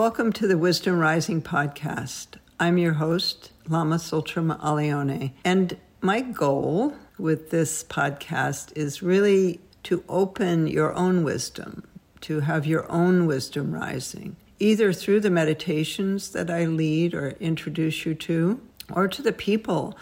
Welcome to the Wisdom Rising podcast. I'm your host, Lama Tsultrim Allione, and my goal with this podcast is really to open your own wisdom, to have your own wisdom rising, either through the meditations that I lead or introduce you to, or to the people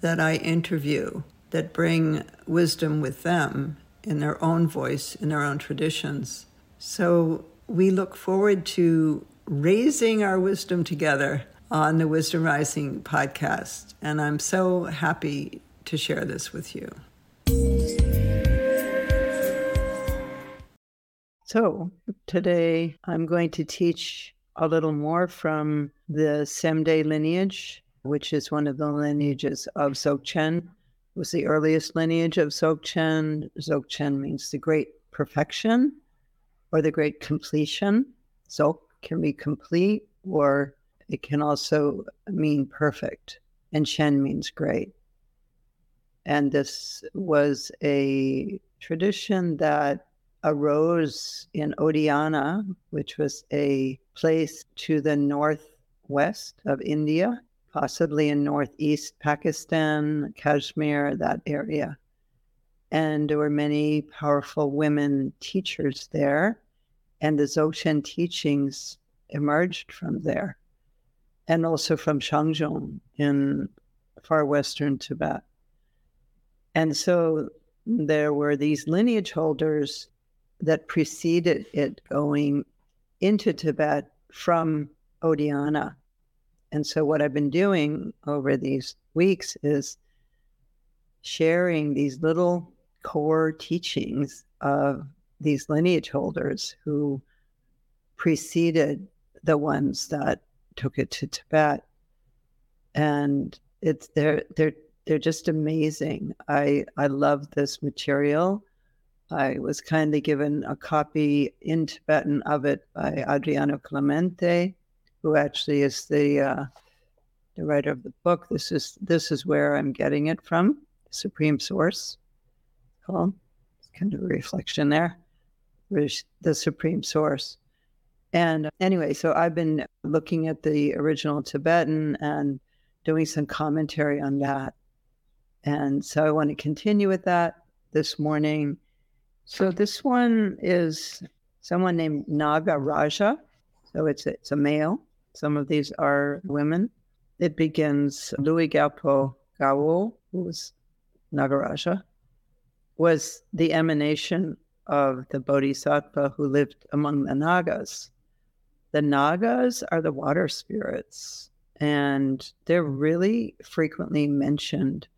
that I interview that bring wisdom with them in their own voice, in their own traditions. So we look forward to raising our wisdom together on the Wisdom Rising podcast. And I'm so happy to share this with you. So, today I'm going to teach a little more from the Semde lineage, which is one of the lineages of Dzogchen. It was the earliest lineage of Dzogchen. Dzogchen means the great perfection or the great completion. Dzog can be complete or it can also mean perfect. And Chen means great. And this was a tradition that arose in Oddiyana, which was a place to the northwest of India, possibly in northeast Pakistan, Kashmir, that area. And there were many powerful women teachers there, and the Dzogchen teachings emerged from there, and also from Zhang Zhung in far western Tibet. And so there were these lineage holders that preceded it going into Tibet from Oddiyana. And so, what I've been doing over these weeks is sharing these little core teachings of these lineage holders who preceded the ones that took it to Tibet. And it's they're they're they're just amazing. I I love this material. I was kindly given a copy in Tibetan of it by Adriano Clemente, who actually is the uh, the writer of the book. This is this is where I'm getting it from. Supreme Source, called. It's kind of a reflection there. The Supreme Source. And uh, anyway, so I've been looking at the original Tibetan and doing some commentary on that. And so I want to continue with that this morning so this one is someone named Naga Raja. So it's it's a male. Some of these are women. It begins Louis Galpo Gawo, who was Nagaraja, was the emanation of the Bodhisattva who lived among the Nagas. The Nagas are the water spirits, and they're really frequently mentioned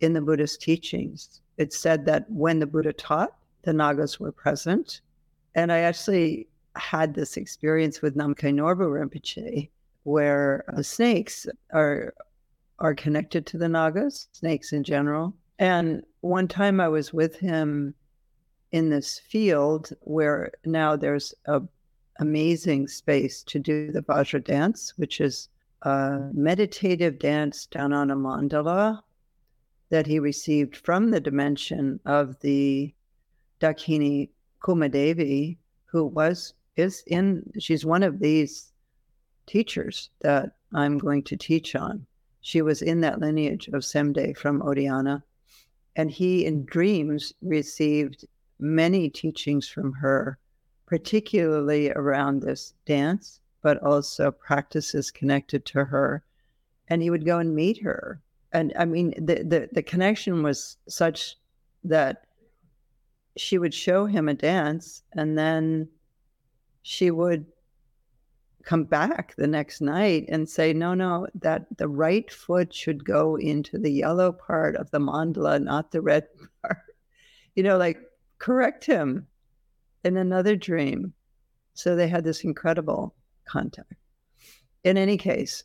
in the Buddhist teachings. It's said that when the Buddha taught, the Nagas were present. And I actually had this experience with Namkhai Norbu Rinpoche, where uh, snakes are are connected to the Nagas, snakes in general. And one time I was with him in this field where now there's a amazing space to do the Vajra dance, which is a meditative dance done on a mandala that he received from the dimension of the Dakini Gomadevi, who was is in she's one of these teachers that I'm going to teach on. She was in that lineage of Semde from Oddiyana. And he in dreams received many teachings from her, particularly around this dance, but also practices connected to her. And he would go and meet her. And I mean, the, the, the connection was such that she would show him a dance and then she would come back the next night and say no no that the right foot should go into the yellow part of the mandala not the red part you know like correct him in another dream so they had this incredible contact in any case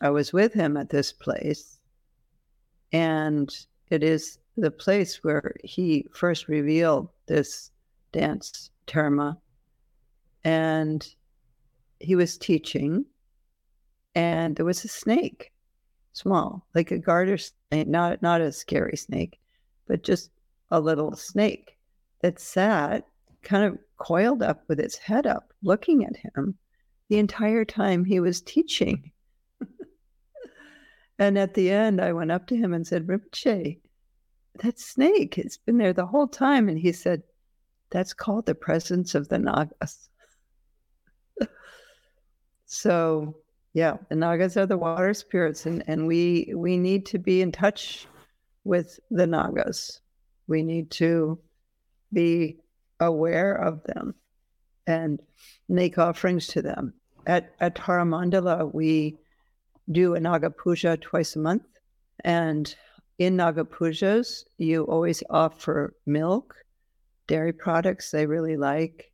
i was with him at this place and it is the place where he first revealed this dance terma. And he was teaching, and there was a snake, small, like a garter snake, not, not a scary snake, but just a little snake that sat kind of coiled up with its head up, looking at him. the entire time he was teaching. and at the end, I went up to him and said, Rinpoche, that snake has been there the whole time. And he said, That's called the presence of the Nagas. so, yeah, the Nagas are the water spirits, and, and we we need to be in touch with the Nagas. We need to be aware of them and make offerings to them. At at Taramandala, we do a Naga Puja twice a month. And in Naga Pujas, you always offer milk, dairy products they really like,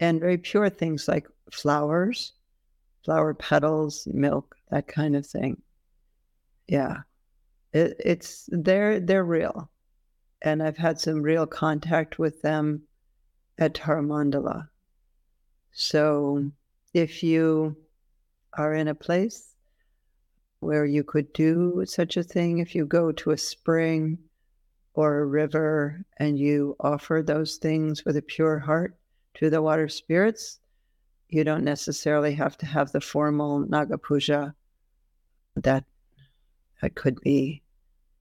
and very pure things like flowers, flower petals, milk, that kind of thing. Yeah. It, it's they're they're real. And I've had some real contact with them at Taramandala. So if you are in a place where you could do such a thing, if you go to a spring or a river and you offer those things with a pure heart to the water spirits, you don't necessarily have to have the formal Naga Puja. That, that could be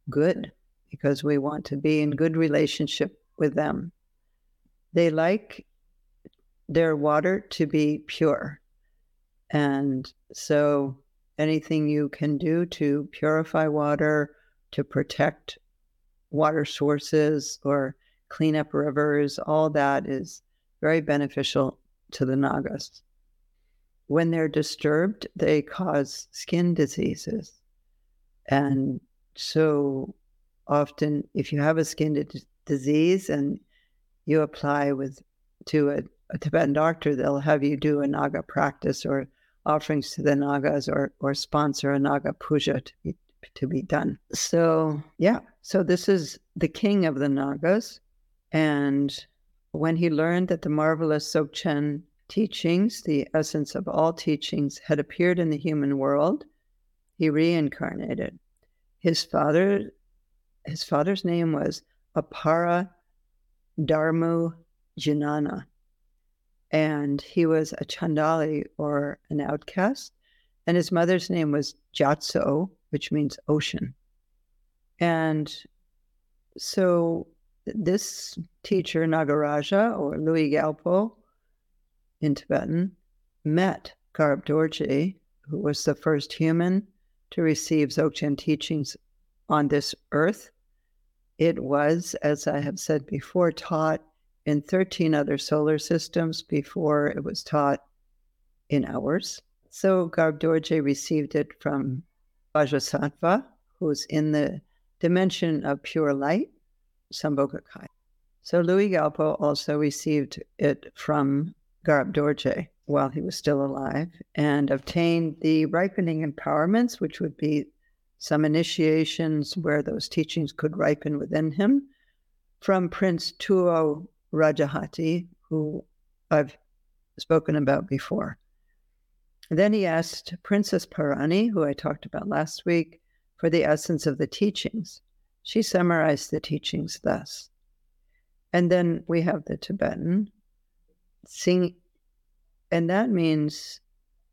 good because we want to be in good relationship with them. They like their water to be pure. And so anything you can do to purify water, to protect water sources or clean up rivers, all that is very beneficial to the Nagas. When they're disturbed, they cause skin diseases. And so often, if you have a skin d- disease and you apply with to a a Tibetan doctor, they'll have you do a Naga practice or offerings to the Nagas or or sponsor a Naga puja to be to be done. So yeah, so this is the king of the Nagas, and when he learned that the marvelous Dzogchen teachings, the essence of all teachings, had appeared in the human world, he reincarnated. His father, his father's name was Apara Dharmu Janana and he was a Chandali or an outcast. And his mother's name was Gyatso, which means ocean. And so this teacher, Nagaraja or Louis Galpo in Tibetan, met Garab Dorje, who was the first human to receive Dzogchen teachings on this earth. It was, as I have said before, taught in 13 other solar systems before it was taught in ours. So Garab Dorje received it from Vajrasattva, who's in the dimension of pure light, Sambhogakaya. So Louis Galpo also received it from Garab Dorje while he was still alive and obtained the ripening empowerments, which would be some initiations where those teachings could ripen within him, from Prince Tuo Rajahasti, who I've spoken about before. then he asked Princess Parani, who I talked about last week, for the essence of the teachings. She summarized the teachings thus. And then we have the Tibetan sing, and that means,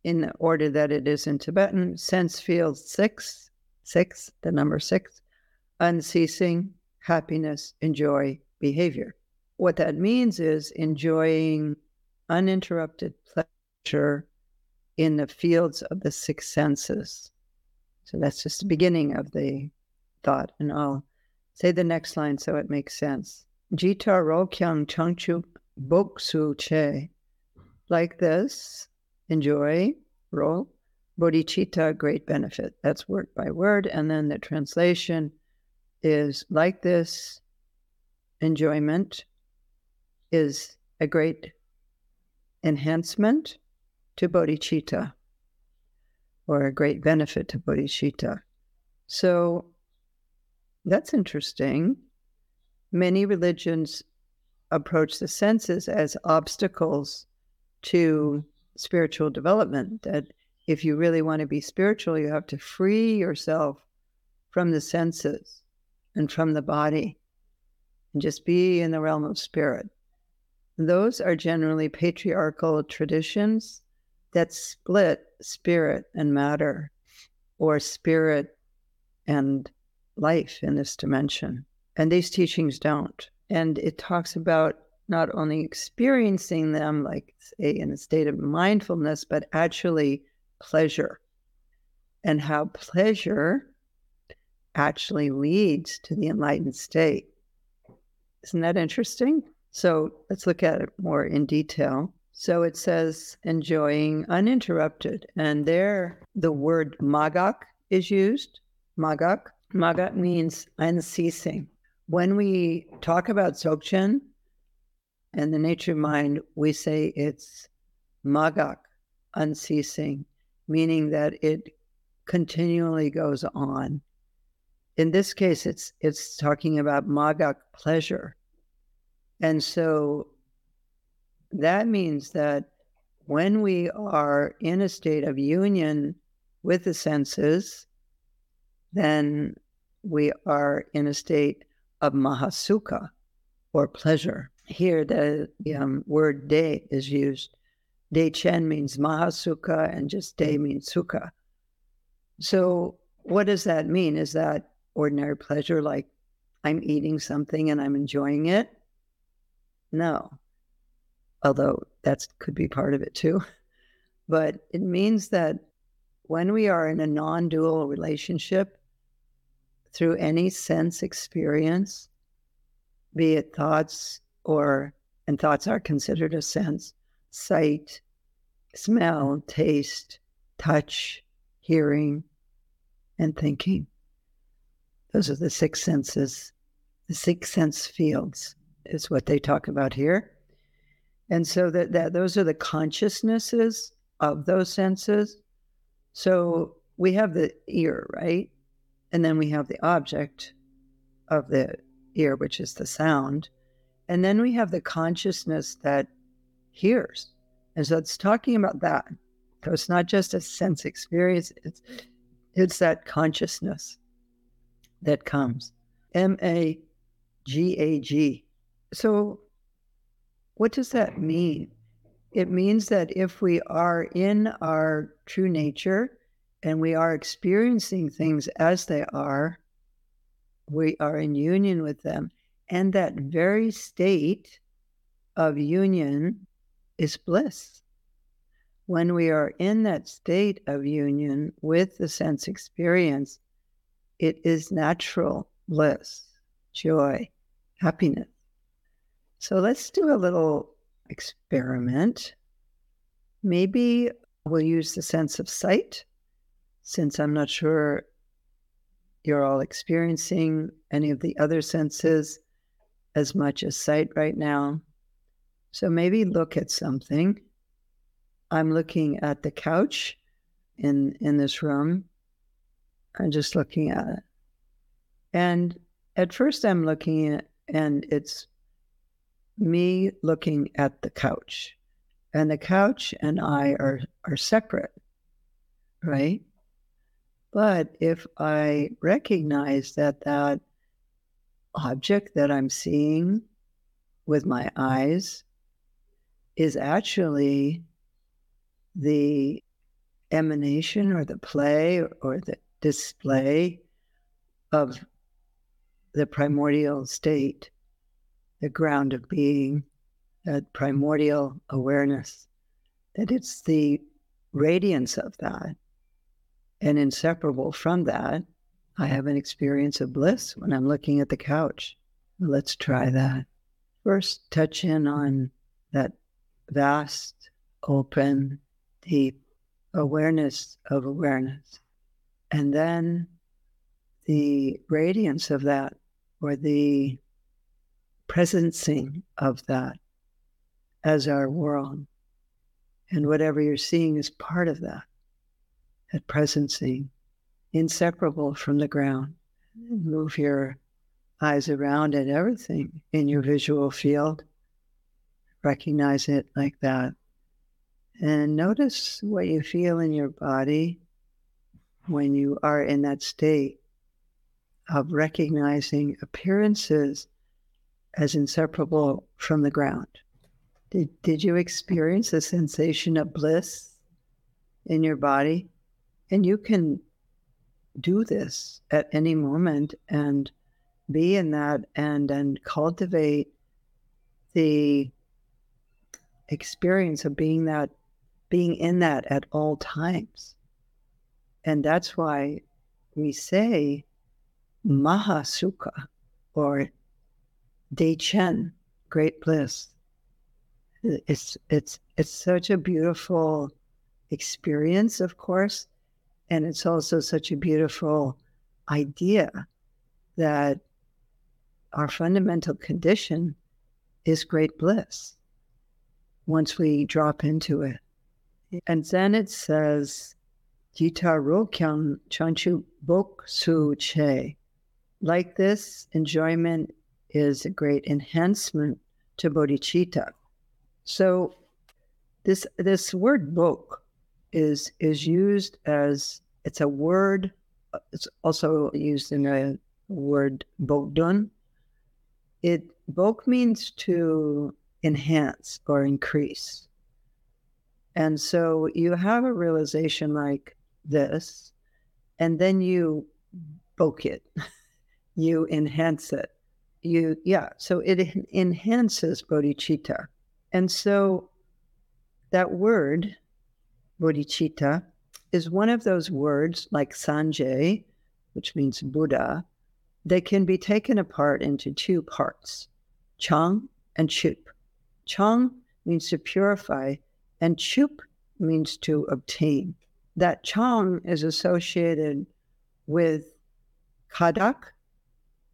in the order that it is in Tibetan, sense field six, six, the number six, unceasing happiness, enjoy, behavior. What that means is enjoying uninterrupted pleasure in the fields of the six senses. So that's just the beginning of the thought. And I'll say the next line so it makes sense. Jita ro kyang changchu boksu che. Like this, enjoy, ro, bodhicitta, great benefit. That's word by word. And then the translation is like this, enjoyment, is a great enhancement to bodhicitta or a great benefit to bodhicitta. So that's interesting. Many religions approach the senses as obstacles to spiritual development. That if you really want to be spiritual, you have to free yourself from the senses and from the body and just be in the realm of spirit. Those are generally patriarchal traditions that split spirit and matter or spirit and life in this dimension. And these teachings don't. And it talks about not only experiencing them, like say, in a state of mindfulness, but actually pleasure and how pleasure actually leads to the enlightened state. Isn't that interesting? So let's look at it more in detail. So it says enjoying uninterrupted. And there the word magak is used. Magak. Magak means unceasing. When we talk about Dzogchen and the nature of mind, we say it's magak, unceasing, meaning that it continually goes on. In this case, it's it's talking about magak pleasure. And so that means that when we are in a state of union with the senses, then we are in a state of mahasukha or pleasure. Here, the um, word de is used. De chen means mahasukha, and just de mm. means sukha. So, what does that mean? Is that ordinary pleasure, like I'm eating something and I'm enjoying it? No, although that could be part of it too. But it means that when we are in a non dual relationship through any sense experience, be it thoughts or, and thoughts are considered a sense, sight, smell, taste, touch, hearing, and thinking. Those are the six senses. The six sense fields is what they talk about here. And so that, that those are the consciousnesses of those senses. So we have the ear, right? And then we have the object of the ear, which is the sound. And then we have the consciousness that hears. And so it's talking about that. So it's not just a sense experience, it's, it's that consciousness that comes. M A G A G. So what does that mean? It means that if we are in our true nature and we are experiencing things as they are, we are in union with them. And that very state of union is bliss. When we are in that state of union with the sense experience, it is natural bliss, joy, happiness. So let's do a little experiment. Maybe we'll use the sense of sight, since I'm not sure you're all experiencing any of the other senses as much as sight right now. So maybe look at something. I'm looking at the couch in in this room. I'm just looking at it. And at first I'm looking at and it's me looking at the couch. And the couch and I are, are separate, right? But if I recognize that that object that I'm seeing with my eyes is actually the emanation or the play or the display of the primordial state the ground of being, that primordial awareness, that it's the radiance of that. And inseparable from that, I have an experience of bliss when I'm looking at the couch. Let's try that. First, touch in on that vast, open, deep awareness of awareness. And then the radiance of that, or the presencing of that as our world. And whatever you're seeing is part of that, that presencing, inseparable from the ground. Move your eyes around at everything in your visual field. Recognize it like that. And notice what you feel in your body when you are in that state of recognizing appearances as inseparable from the ground. Did, did you experience a sensation of bliss in your body. And you can do this at any moment and be in that and and cultivate the experience of being that being in that at all times. And that's why we say mahasukha or dechen great bliss. It's it's it's such a beautiful experience of course and it's also such a beautiful idea that our fundamental condition is great bliss once we drop into it. And then it says, Jita Rokyang Chanchu Bok Su Che. Like this, enjoyment is a great enhancement to bodhicitta. So this this word bok is is used as it's a word. It's also used in a word bokdun. It bok means to enhance or increase. And so you have a realization like this, and then you bok it, you enhance it. You, yeah, so it enhances bodhicitta. And so that word bodhicitta, is one of those words like Sangye, which means Buddha, they can be taken apart into two parts Chang and Chup. Chang means to purify, and Chup means to obtain. That Chang is associated with Khadak,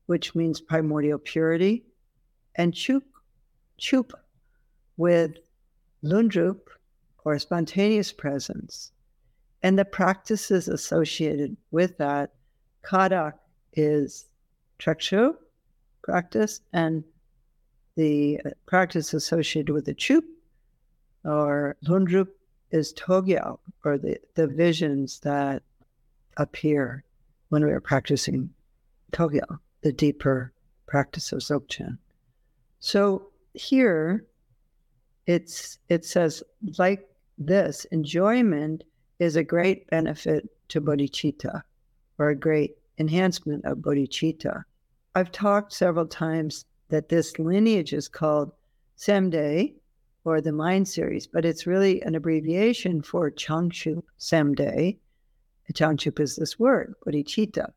which means primordial purity, and Chup, Chup with Lundrup, or spontaneous presence. And the practices associated with that, Khadak is Trekchö practice, and the practice associated with the Chup or Lundrup is Togyal, or the, the visions that appear when we are practicing Togyal, the deeper practice of Dzogchen. So here it's it says like this enjoyment is a great benefit to bodhicitta or a great enhancement of bodhicitta. I've talked several times that this lineage is called Semde or the Mind Series, but it's really an abbreviation for Changchup Semde. Changchup is this word, bodhicitta.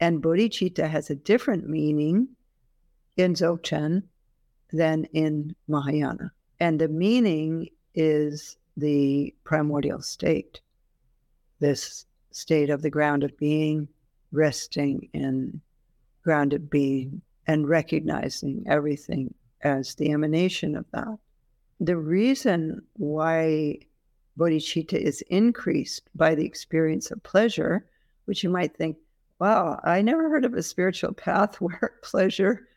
And bodhicitta has a different meaning in Dzogchen than in Mahayana. And the meaning is the primordial state, this state of the grounded being, resting in grounded being, and recognizing everything as the emanation of that. The reason why bodhicitta is increased by the experience of pleasure, which you might think, wow, I never heard of a spiritual path where pleasure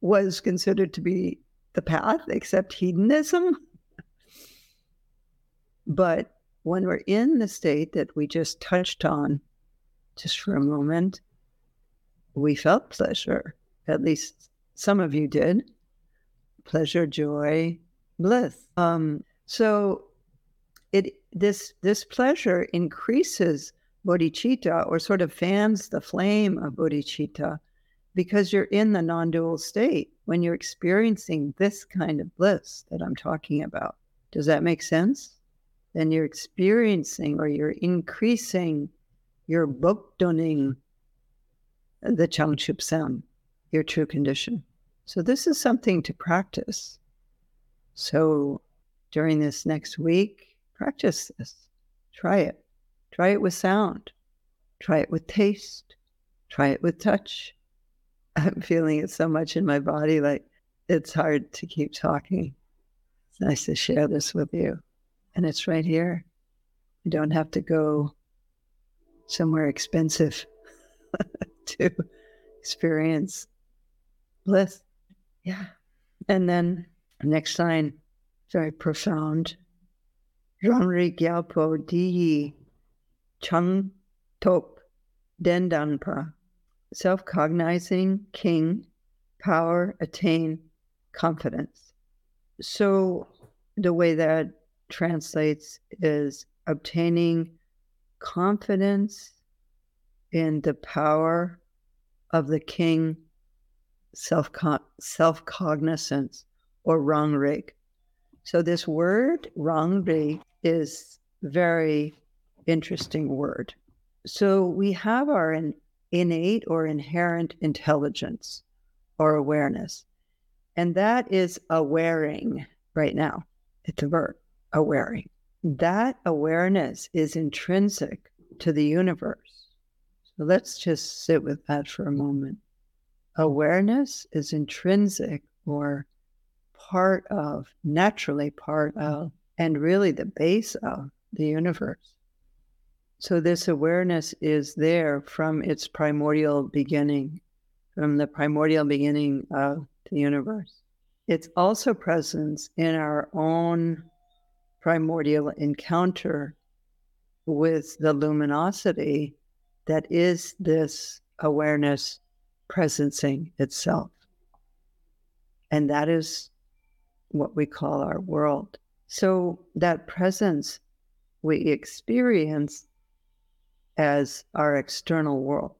was considered to be the path except hedonism. but when we're in the state that we just touched on just for a moment, we felt pleasure. At least some of you did. Pleasure, joy, bliss. Um, so it this this pleasure increases bodhicitta or sort of fans the flame of bodhicitta because you're in the non dual state when you're experiencing this kind of bliss that I'm talking about. Does that make sense? Then you're experiencing or you're increasing your bokdoning the Changchup Sam, your true condition. So this is something to practice. So during this next week, practice this. Try it. Try it with sound. Try it with taste. Try it with touch. I'm feeling it so much in my body, like it's hard to keep talking. It's nice to share this with you. And it's right here. You don't have to go somewhere expensive to experience bliss. Yeah. And then next sign, very profound. Zhangri Gyalpo Di Chung Top Dendanpa self cognizing king, power, attain, confidence. So the way that translates is obtaining confidence in the power of the king self self cognizance or rangrig. So this word rangrig is very interesting word. So we have our in, innate or inherent intelligence or awareness. And that is awareing right now. It's a verb, awareing. That awareness is intrinsic to the universe. So let's just sit with that for a moment. Awareness is intrinsic or part of, naturally part mm. of, and really the base of the universe. So this awareness is there from its primordial beginning, from the primordial beginning of the universe. It's also present in our own primordial encounter with the luminosity that is this awareness presencing itself. And that is what we call our world. So that presence we experience as our external world,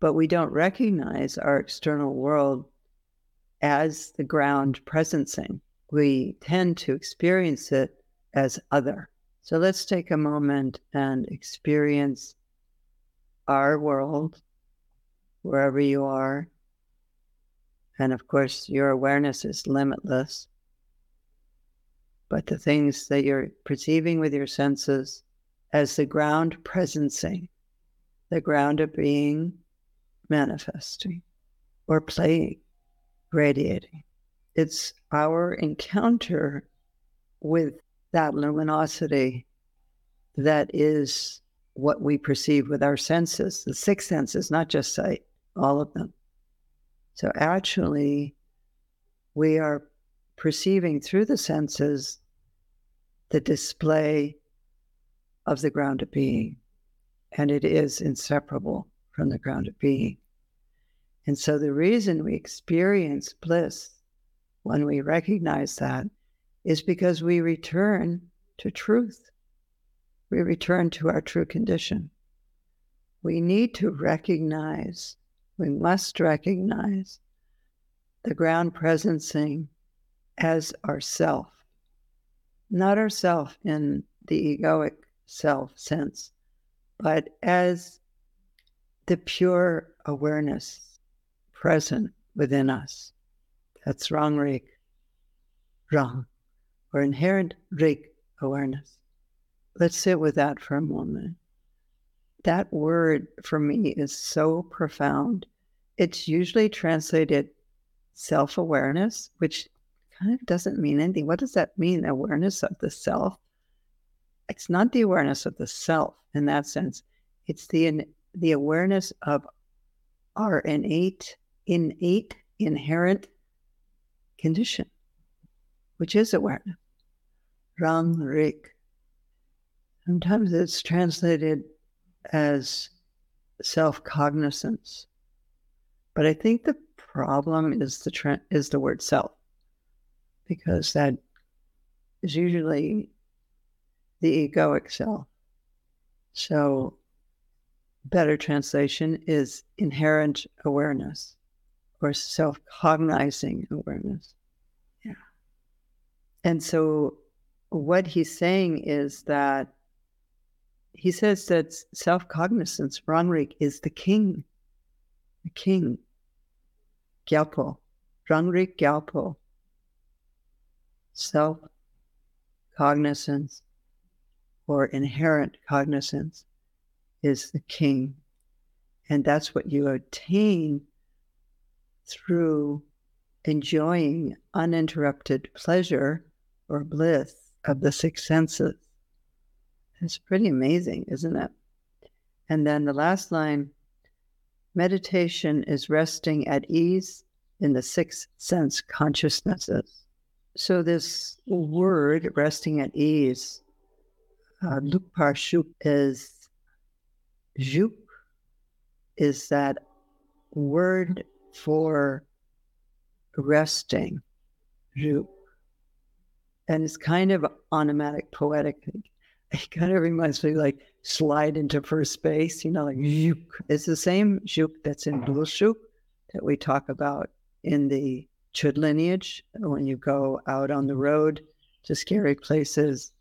but we don't recognize our external world as the ground presencing. We tend to experience it as other. So let's take a moment and experience our world wherever you are. And of course, your awareness is limitless. But the things that you're perceiving with your senses as the ground presencing, the ground of being manifesting or playing, radiating. It's our encounter with that luminosity that is what we perceive with our senses, the six senses, not just sight, all of them. So actually, we are perceiving through the senses the display of the ground of being, and it is inseparable from the ground of being. And so the reason we experience bliss when we recognize that is because we return to truth. We return to our true condition. We need to recognize, we must recognize the ground presencing as ourself, not ourself in the egoic self sense, but as the pure awareness present within us. That's rang, rig. Rang or inherent Rig awareness. Let's sit with that for a moment. That word for me is so profound. It's usually translated self awareness, which kind of doesn't mean anything. What does that mean? Awareness of the self? It's not the awareness of the self in that sense. It's the the awareness of our innate, innate, inherent condition, which is awareness. Rangrig. Sometimes it's translated as self cognizance, but I think the problem is the tra- is the word self, because that is usually the egoic self. So, better translation is inherent awareness or self cognizing awareness. Yeah. And so what he's saying is that he says that self cognizance, Rangrig, is the king. The king. Gyalpo. Rangri Gyalpo. Self cognizance or inherent cognizance is the king. And that's what you attain through enjoying uninterrupted pleasure or bliss of the six senses. It's pretty amazing, isn't it? And then the last line meditation is resting at ease in the six sense consciousnesses. So, this word, resting at ease, uh, is Juk, is that word for resting, Juk and it's kind of onomatic, poetic. It kind of reminds me like slide into first base, you know, like zhook. Mm-hmm. It's the same zhook that's in Bulshuk that we talk about in the Chöd lineage when you go out on the road to scary places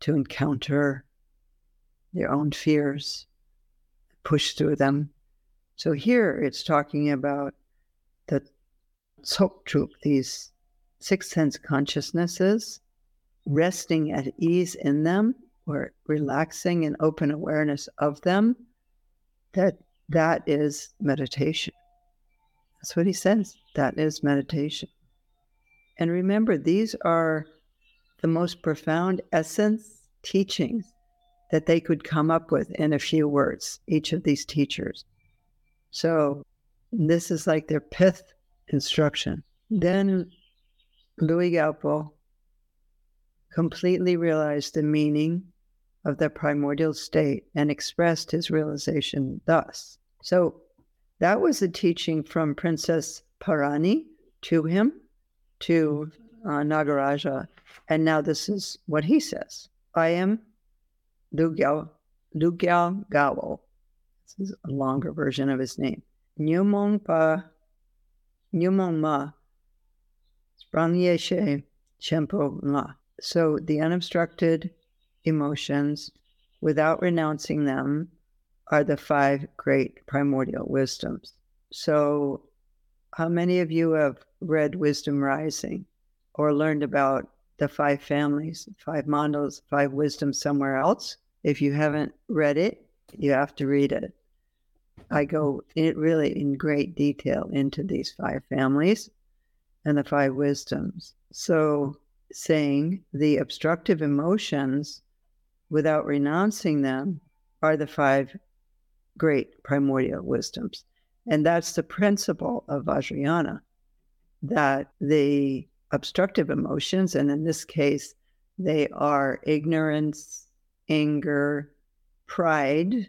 to encounter their own fears, push through them. So here it's talking about the Tsokchuk, these six sense consciousnesses, resting at ease in them or relaxing and open awareness of them, that that is meditation. That's what he says. That is meditation. And remember, these are the most profound essence teachings that they could come up with in a few words, each of these teachers. So this is like their pith instruction. Then Louis Gaopo completely realized the meaning of the primordial state and expressed his realization thus. So that was a teaching from Princess Parani to him, to uh, Nagaraja. And now this is what he says I am Lugyal, Lugyao Gawo. This is a longer version of his name. Nyumong Pa, Nyumong Ma, Sprang Shempo La. So the unobstructed emotions without renouncing them are the five great primordial wisdoms. So, how many of you have read Wisdom Rising or learned about the five families, five mandalas, five wisdoms somewhere else? If you haven't read it, you have to read it. I go in really in great detail into these five families and the five wisdoms. So, saying the obstructive emotions without renouncing them are the five great primordial wisdoms. And that's the principle of Vajrayana that the obstructive emotions, and in this case, they are ignorance, anger, pride,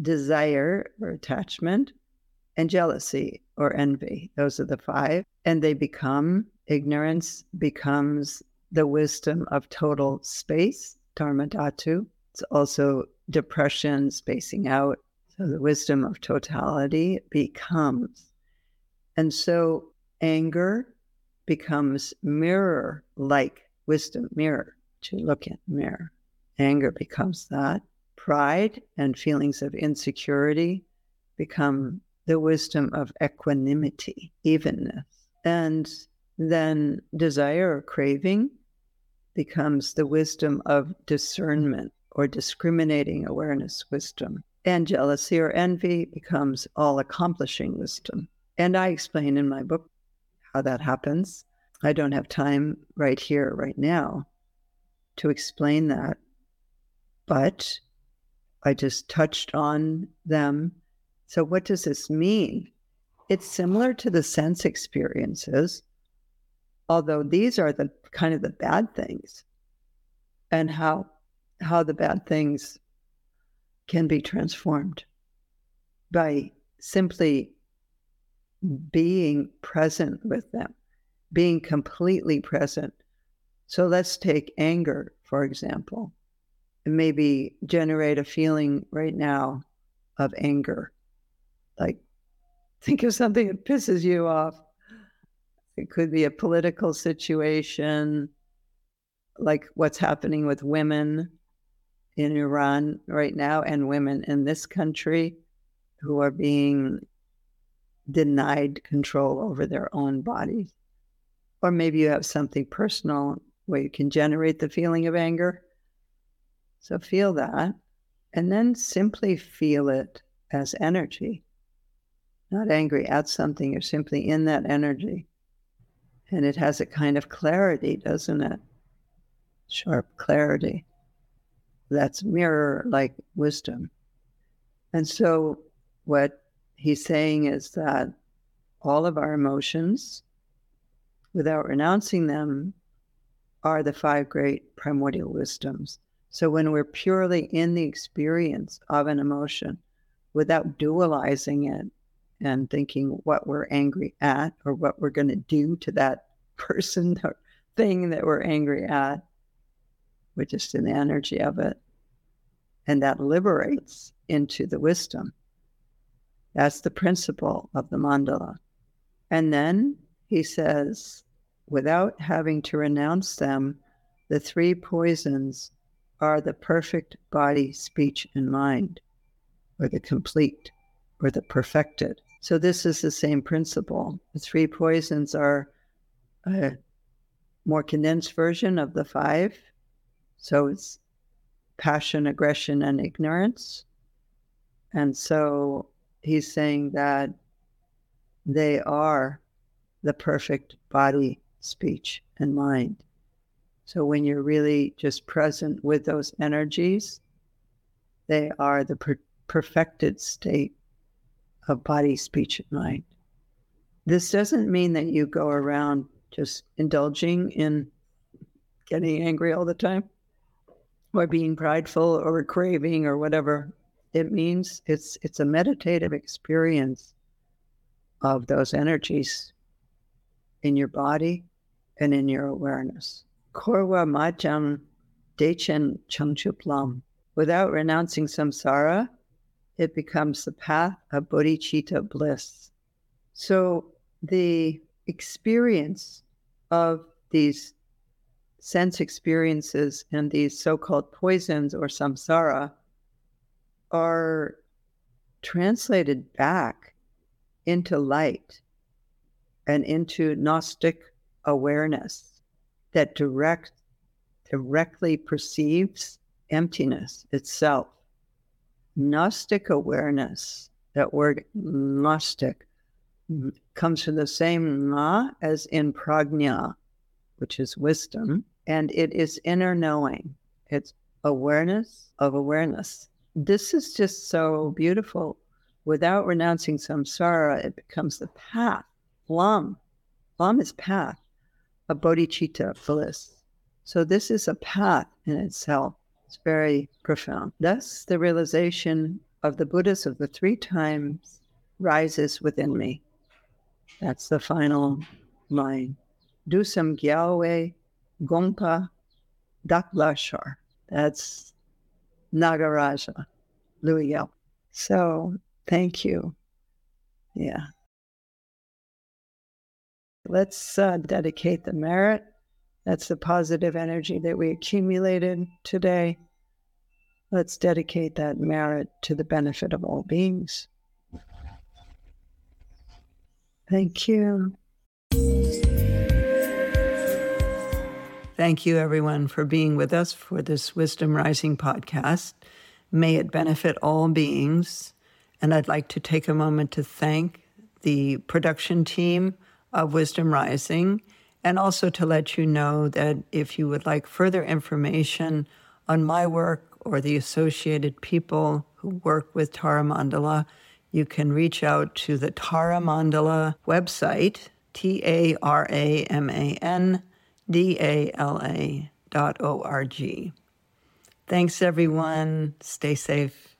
desire or attachment, and jealousy or envy. Those are the five. And they become ignorance becomes the wisdom of total space, Dharma Dhatu. It's also depression, spacing out. So the wisdom of totality becomes. And so anger becomes mirror like wisdom, mirror to look at mirror. Anger becomes that. Pride and feelings of insecurity become the wisdom of equanimity, evenness. And then desire or craving becomes the wisdom of discernment or discriminating awareness wisdom. And jealousy or envy becomes all accomplishing wisdom. And I explain in my book how that happens. I don't have time right here, right now, to explain that. But I just touched on them. So, what does this mean? It's similar to the sense experiences, although these are the kind of the bad things and how how the bad things can be transformed by simply being present with them, being completely present. So let's take anger, for example, and maybe generate a feeling right now of anger. Like, think of something that pisses you off. It could be a political situation, like what's happening with women in Iran right now and women in this country who are being denied control over their own bodies. Or maybe you have something personal where you can generate the feeling of anger. So feel that and then simply feel it as energy. Not angry at something, you're simply in that energy. And it has a kind of clarity, doesn't it? Sharp clarity. That's mirror like wisdom. And so, what he's saying is that all of our emotions, without renouncing them, are the five great primordial wisdoms. So, when we're purely in the experience of an emotion without dualizing it, and thinking what we're angry at or what we're going to do to that person or thing that we're angry at. We're just in the energy of it. and that liberates into the wisdom. That's the principle of the mandala. And then he says, without having to renounce them, the three poisons are the perfect body, speech, and mind, or the complete, or the perfected. So, this is the same principle. The three poisons are a more condensed version of the five. So, it's passion, aggression, and ignorance. And so, he's saying that they are the perfect body, speech, and mind. So when you're really just present with those energies, they are the per- perfected state of body, speech, and mind. This doesn't mean that you go around just indulging in getting angry all the time or being prideful or craving or whatever. It means it's it's a meditative experience of those energies in your body and in your awareness. Korwa Majam Dechen Changchuplam. Without renouncing samsara, it becomes the path of bodhicitta bliss. So the experience of these sense experiences and these so called poisons or samsara are translated back into light and into Gnostic awareness that direct directly perceives emptiness itself. Gnostic awareness, that word Gnostic, comes from the same na as in prajna, which is wisdom, mm-hmm. and it is inner knowing. It's awareness of awareness. This is just so beautiful. Without renouncing samsara, it becomes the path. Lam. Lam is path a bodhicitta bliss. So this is a path in itself. It's very profound. Thus, the realization of the Buddhas of the three times rises within me. That's the final line. Dusam Gyalwe Gongpa Daklashar. That's Nagaraja, Lu'i Gyalpo. So thank you. Yeah. Let's uh, dedicate the merit. That's the positive energy that we accumulated today. Let's dedicate that merit to the benefit of all beings. Thank you. Thank you, everyone, for being with us for this Wisdom Rising podcast. May it benefit all beings. And I'd like to take a moment to thank the production team of Wisdom Rising, and also to let you know that if you would like further information on my work or the associated people who work with Tara Mandala, you can reach out to the Tara Mandala website, T A R A M A N D A L A dot O R G. Thanks, everyone. Stay safe.